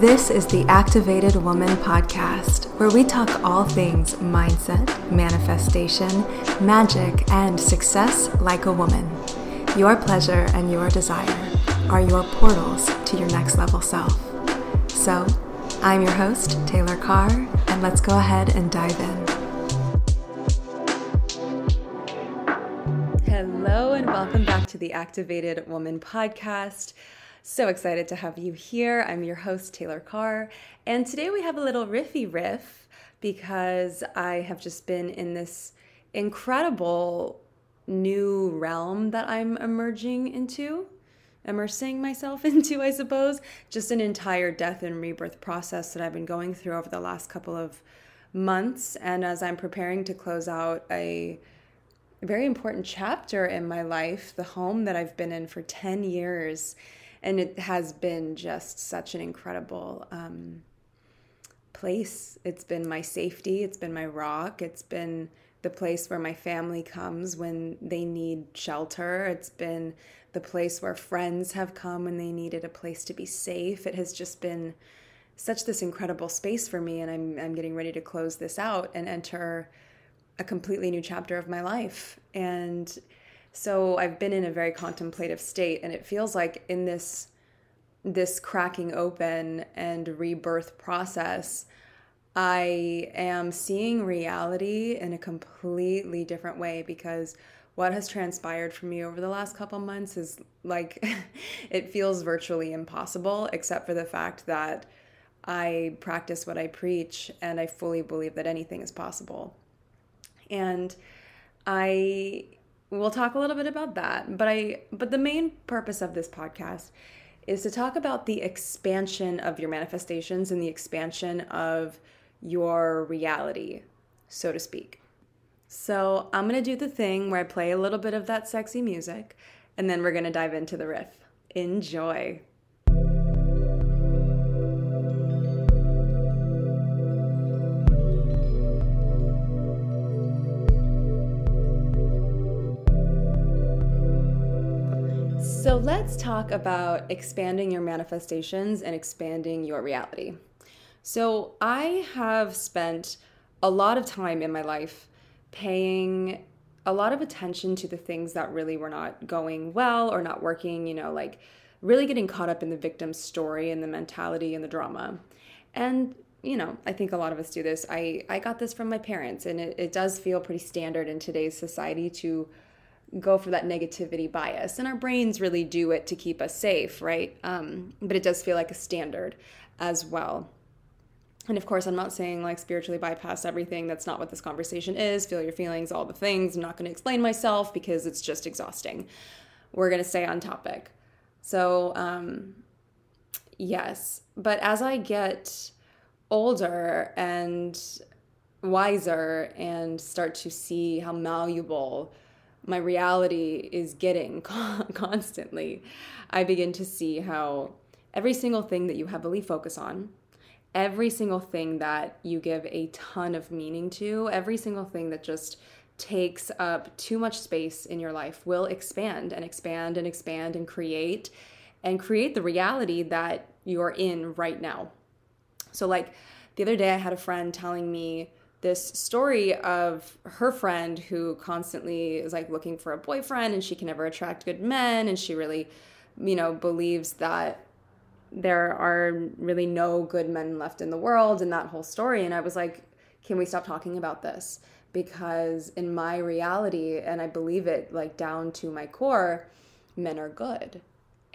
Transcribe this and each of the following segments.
This is the Activated Woman podcast, where we talk all things mindset, manifestation, magic, and success like a woman. Your pleasure and your desire are your portals to your next level self. So, I'm your host, Taylor Carr, and let's go ahead and dive in. Hello, and welcome back to the Activated Woman podcast. So excited to have you here. I'm your host, Taylor Carr, and today we have a little riffy riff because I have just been in this incredible new realm that I'm emerging into, immersing myself into, I suppose. Just an entire death and rebirth process that I've been going through over the last couple of months. And as I'm preparing to close out a very important chapter in my life, the home that I've been in for 10 years and it has been just such an incredible um, place. It's been my safety, it's been my rock, it's been the place where my family comes when they need shelter. It's been the place where friends have come when they needed a place to be safe. It has just been such this incredible space for me and I'm I'm getting ready to close this out and enter a completely new chapter of my life. And so I've been in a very contemplative state and it feels like in this this cracking open and rebirth process I am seeing reality in a completely different way because what has transpired for me over the last couple months is like it feels virtually impossible except for the fact that I practice what I preach and I fully believe that anything is possible. And I we'll talk a little bit about that but i but the main purpose of this podcast is to talk about the expansion of your manifestations and the expansion of your reality so to speak. So i'm going to do the thing where i play a little bit of that sexy music and then we're going to dive into the riff. Enjoy So let's talk about expanding your manifestations and expanding your reality. So I have spent a lot of time in my life paying a lot of attention to the things that really were not going well or not working, you know, like really getting caught up in the victim's story and the mentality and the drama. And you know, I think a lot of us do this. I, I got this from my parents, and it, it does feel pretty standard in today's society to go for that negativity bias. And our brains really do it to keep us safe, right? Um, but it does feel like a standard as well. And of course, I'm not saying like spiritually bypass everything. That's not what this conversation is. Feel your feelings, all the things. I'm not going to explain myself because it's just exhausting. We're going to stay on topic. So, um, yes. But as I get older and wiser and start to see how malleable my reality is getting constantly, I begin to see how every single thing that you heavily focus on, every single thing that you give a ton of meaning to, every single thing that just takes up too much space in your life will expand and expand and expand and create and create the reality that you're in right now. So, like the other day, I had a friend telling me this story of her friend who constantly is like looking for a boyfriend and she can never attract good men and she really you know believes that there are really no good men left in the world and that whole story. And i was like can we stop talking about this? Because in my reality and i believe it like down to my core men are good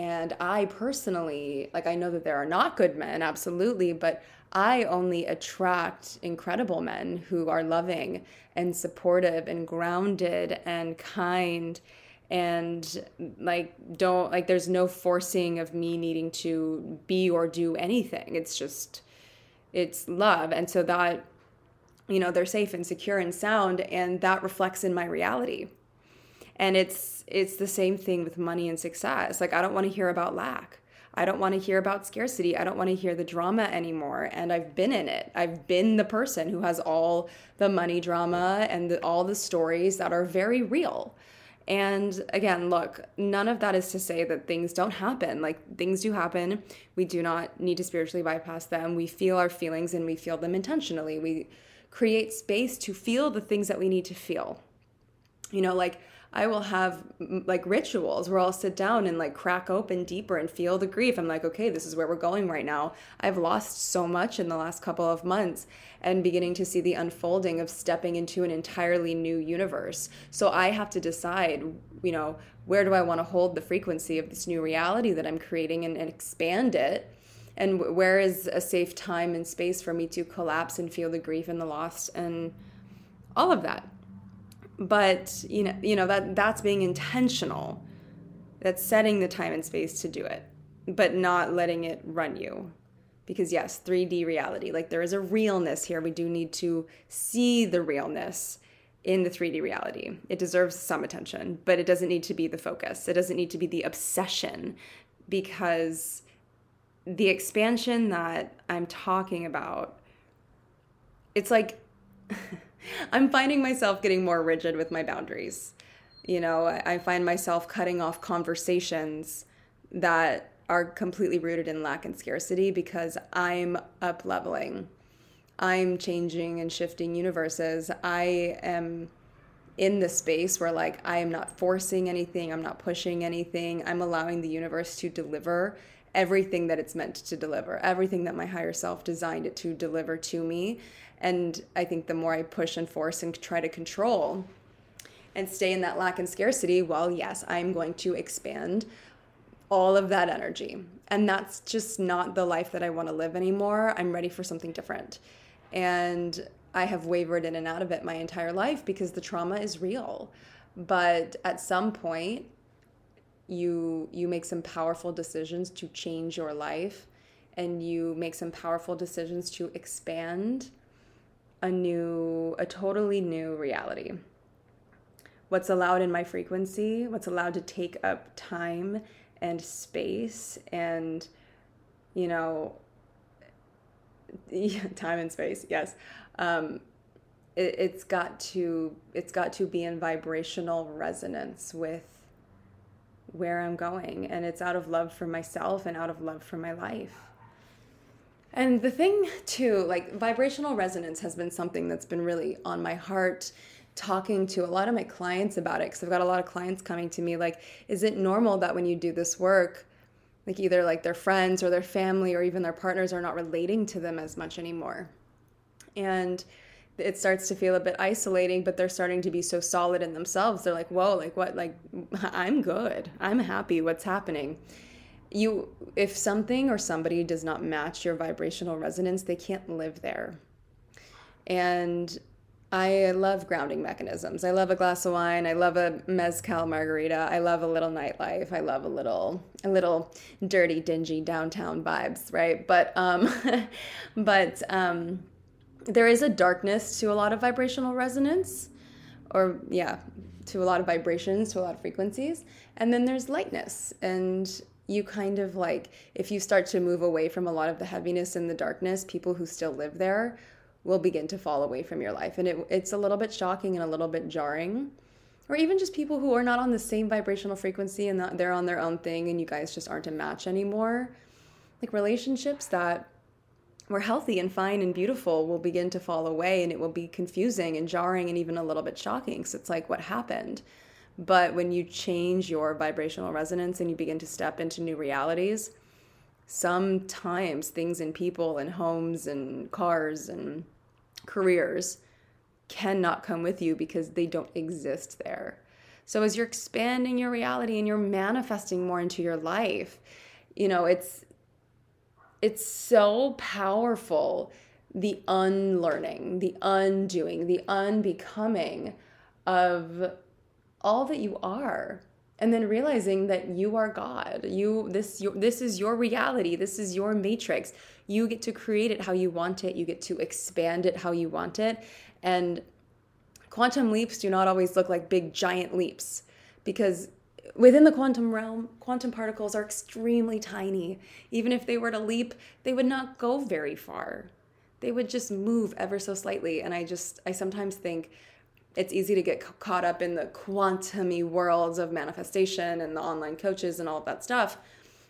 and i personally like i know that there are not good men absolutely but I only attract incredible men who are loving and supportive and grounded and kind and like don't like there's no forcing of me needing to be or do anything. It's just it's love. And so that you know they're safe and secure and sound and that reflects in my reality and it's it's the same thing with money and success like i don't want to hear about lack I don't want to hear about scarcity. I don't want to hear the drama anymore. And I've been in it. I've been the person who has all the money drama and the, all the stories that are very real. And again, look, none of that is to say that things don't happen. Like things do happen. We do not need to spiritually bypass them. We feel our feelings and we feel them intentionally. We create space to feel the things that we need to feel. You know, like I will have like rituals where I'll sit down and like crack open deeper and feel the grief. I'm like, okay, this is where we're going right now. I've lost so much in the last couple of months and beginning to see the unfolding of stepping into an entirely new universe. So I have to decide, you know, where do I want to hold the frequency of this new reality that I'm creating and, and expand it? And where is a safe time and space for me to collapse and feel the grief and the loss and all of that? But you know you know that that's being intentional. That's setting the time and space to do it but not letting it run you. Because yes 3d reality like there is a realness here. We do need to see the realness in the 3d reality. It deserves some attention but it doesn't need to be the focus. It doesn't need to be the obsession because the expansion that i'm talking about it's like I'm finding myself getting more rigid with my boundaries. You know, I find myself cutting off conversations that are completely rooted in lack and scarcity because I'm up leveling. I'm changing and shifting universes. I am in the space where like I am not forcing anything, I'm not pushing anything. I'm allowing the universe to deliver everything that it's meant to deliver, everything that my higher self designed it to deliver to me. And I think the more I push and force and try to control and stay in that lack and scarcity, well, yes, I'm going to expand all of that energy. And that's just not the life that I want to live anymore. I'm ready for something different. And I have wavered in and out of it my entire life because the trauma is real. But at some point, you you make some powerful decisions to change your life and you make some powerful decisions to expand a new, a totally new reality. What's allowed in my frequency, what's allowed to take up time and space and, you know, time and space, yes. Um, it, it's got to it's got to be in vibrational resonance with where I'm going and it's out of love for myself and out of love for my life. And the thing too, like vibrational resonance has been something that's been really on my heart talking to a lot of my clients about it because I've got a lot of clients coming to me like is it normal that when you do this work like either like their friends or their family or even their partners are not relating to them as much anymore. And it starts to feel a bit isolating, but they're starting to be so solid in themselves. They're like, whoa, like what? Like, I'm good. I'm happy. What's happening? you if something or somebody does not match your vibrational resonance they can't live there and i love grounding mechanisms i love a glass of wine i love a mezcal margarita i love a little nightlife i love a little a little dirty dingy downtown vibes right but um but um there is a darkness to a lot of vibrational resonance or yeah to a lot of vibrations to a lot of frequencies. And then there's lightness. And you kind of like if you start to move away from a lot of the heaviness and the darkness people who still live there will begin to fall away from your life. And it, it's a little bit shocking and a little bit jarring. Or even just people who are not on the same vibrational frequency and they're on their own thing and you guys just aren't a match anymore. Like relationships that were healthy and fine and beautiful will begin to fall away and it will be confusing and jarring and even a little bit shocking so it's like what happened but when you change your vibrational resonance and you begin to step into new realities, sometimes things in people and homes and cars and careers cannot come with you because they don't exist there. So as you're expanding your reality and you're manifesting more into your life, you know, it's it's so powerful the unlearning, the undoing, the unbecoming of all that you are and then realizing that you are god. You this your, this is your reality. This is your matrix. You get to create it how you want it. You get to expand it how you want it. And quantum leaps do not always look like big giant leaps because within the quantum realm quantum particles are extremely tiny even if they were to leap they would not go very far they would just move ever so slightly and i just i sometimes think it's easy to get caught up in the quantumy worlds of manifestation and the online coaches and all of that stuff.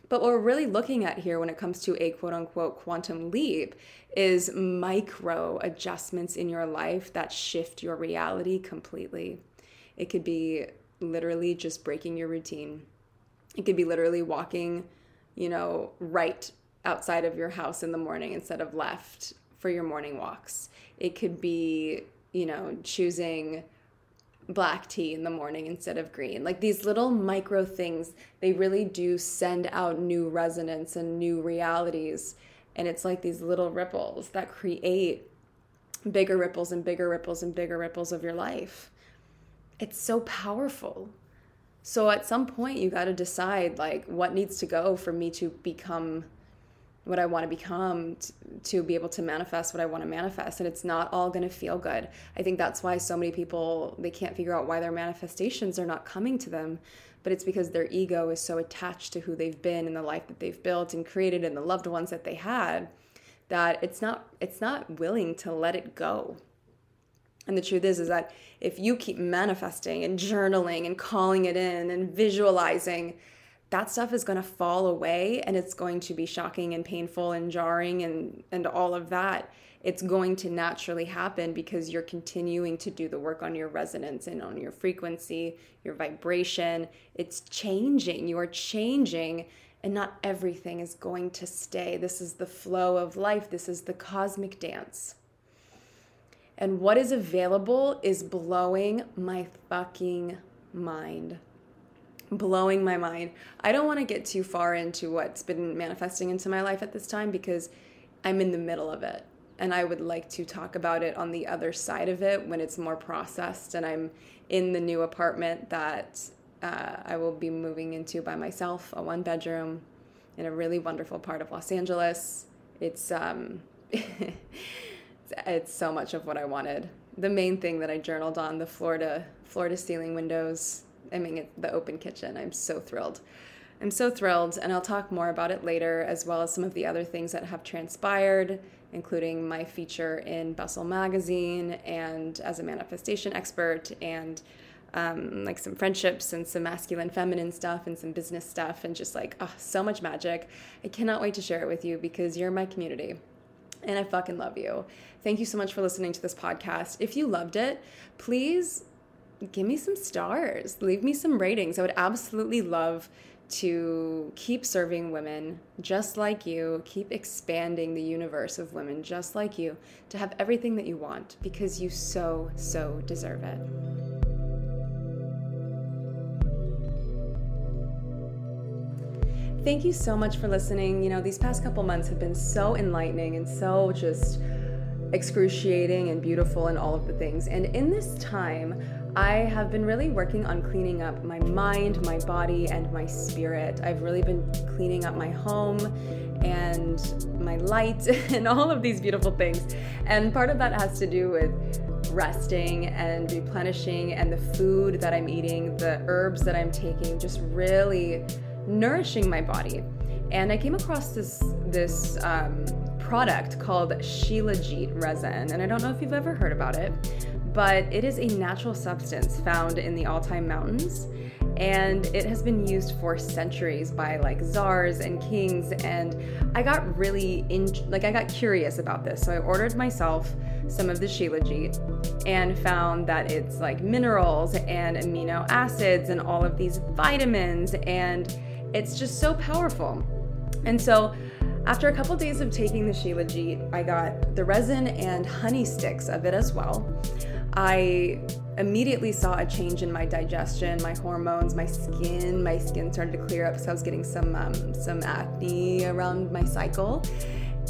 But what we're really looking at here when it comes to a quote unquote quantum leap is micro adjustments in your life that shift your reality completely. It could be literally just breaking your routine. It could be literally walking, you know, right outside of your house in the morning instead of left for your morning walks. It could be, you know, choosing black tea in the morning instead of green. Like these little micro things, they really do send out new resonance and new realities. And it's like these little ripples that create bigger ripples and bigger ripples and bigger ripples of your life. It's so powerful. So at some point you got to decide like what needs to go for me to become what I want to become t- to be able to manifest what I want to manifest and it's not all going to feel good. I think that's why so many people they can't figure out why their manifestations are not coming to them, but it's because their ego is so attached to who they've been and the life that they've built and created and the loved ones that they had that it's not it's not willing to let it go. And the truth is is that if you keep manifesting and journaling and calling it in and visualizing that stuff is going to fall away and it's going to be shocking and painful and jarring and and all of that. It's going to naturally happen because you're continuing to do the work on your resonance and on your frequency your vibration. It's changing. You are changing and not everything is going to stay. This is the flow of life. This is the cosmic dance and what is available is blowing my fucking mind blowing my mind. I don't want to get too far into what's been manifesting into my life at this time because I'm in the middle of it. And I would like to talk about it on the other side of it when it's more processed and I'm in the new apartment that uh, I will be moving into by myself, a one bedroom in a really wonderful part of Los Angeles. It's um, it's so much of what I wanted. The main thing that I journaled on the floor to ceiling windows, I mean, the open kitchen. I'm so thrilled. I'm so thrilled, and I'll talk more about it later, as well as some of the other things that have transpired, including my feature in Bustle Magazine and as a manifestation expert, and um, like some friendships and some masculine feminine stuff and some business stuff, and just like, oh, so much magic. I cannot wait to share it with you because you're my community. And I fucking love you. Thank you so much for listening to this podcast. If you loved it, please give me some stars, leave me some ratings. I would absolutely love to keep serving women just like you, keep expanding the universe of women just like you, to have everything that you want because you so, so deserve it. Thank you so much for listening. You know, these past couple months have been so enlightening and so just excruciating and beautiful and all of the things. And in this time, I have been really working on cleaning up my mind, my body, and my spirit. I've really been cleaning up my home and my light and all of these beautiful things. And part of that has to do with resting and replenishing and the food that I'm eating, the herbs that I'm taking, just really nourishing my body. And I came across this this um, product called Shilajit resin, and I don't know if you've ever heard about it, but it is a natural substance found in the Altai Mountains. And it has been used for centuries by like czars and kings. And i got really in like i got curious about this. So i ordered myself some of the shilajit and found that it's like minerals and amino acids and all of these vitamins. And it's just so powerful and so after a couple days of taking the shilajit i got the resin and honey sticks of it as well I immediately saw a change in my digestion, my hormones, my skin. My skin started to clear up because I was getting some um, some acne around my cycle.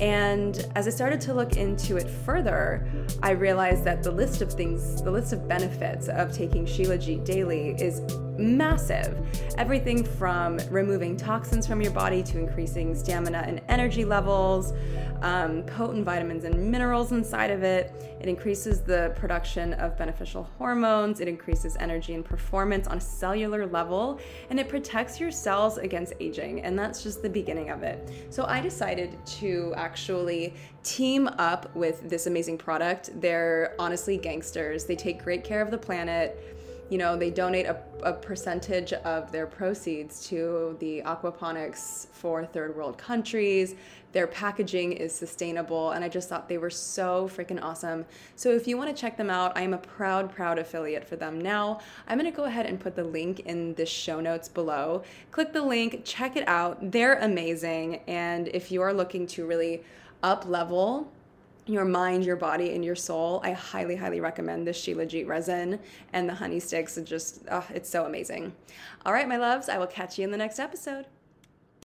And as I started to look into it further, I realized that the list of things, the list of benefits of taking Shilajit daily is massive. Everything from removing toxins from your body to increasing stamina and energy levels, um, potent vitamins and minerals inside of it. It increases the production of beneficial hormones, it increases energy and performance on a cellular level, and it protects your cells against aging. And that's just the beginning of it. So I decided to actually team up with this amazing product. They're honestly gangsters, they take great care of the planet you know, they donate a, a percentage of their proceeds to the aquaponics for third world countries. Their packaging is sustainable, and I just thought they were so freaking awesome. So, if you want to check them out, I am a proud, proud affiliate for them now. I'm going to go ahead and put the link in the show notes below. Click the link, check it out. They're amazing. And if you are looking to really up level your mind, your body, and your soul, I highly, highly recommend this Shilajit resin and the honey sticks. It just, oh, it's so amazing. All right, my loves, I will catch you in the next episode.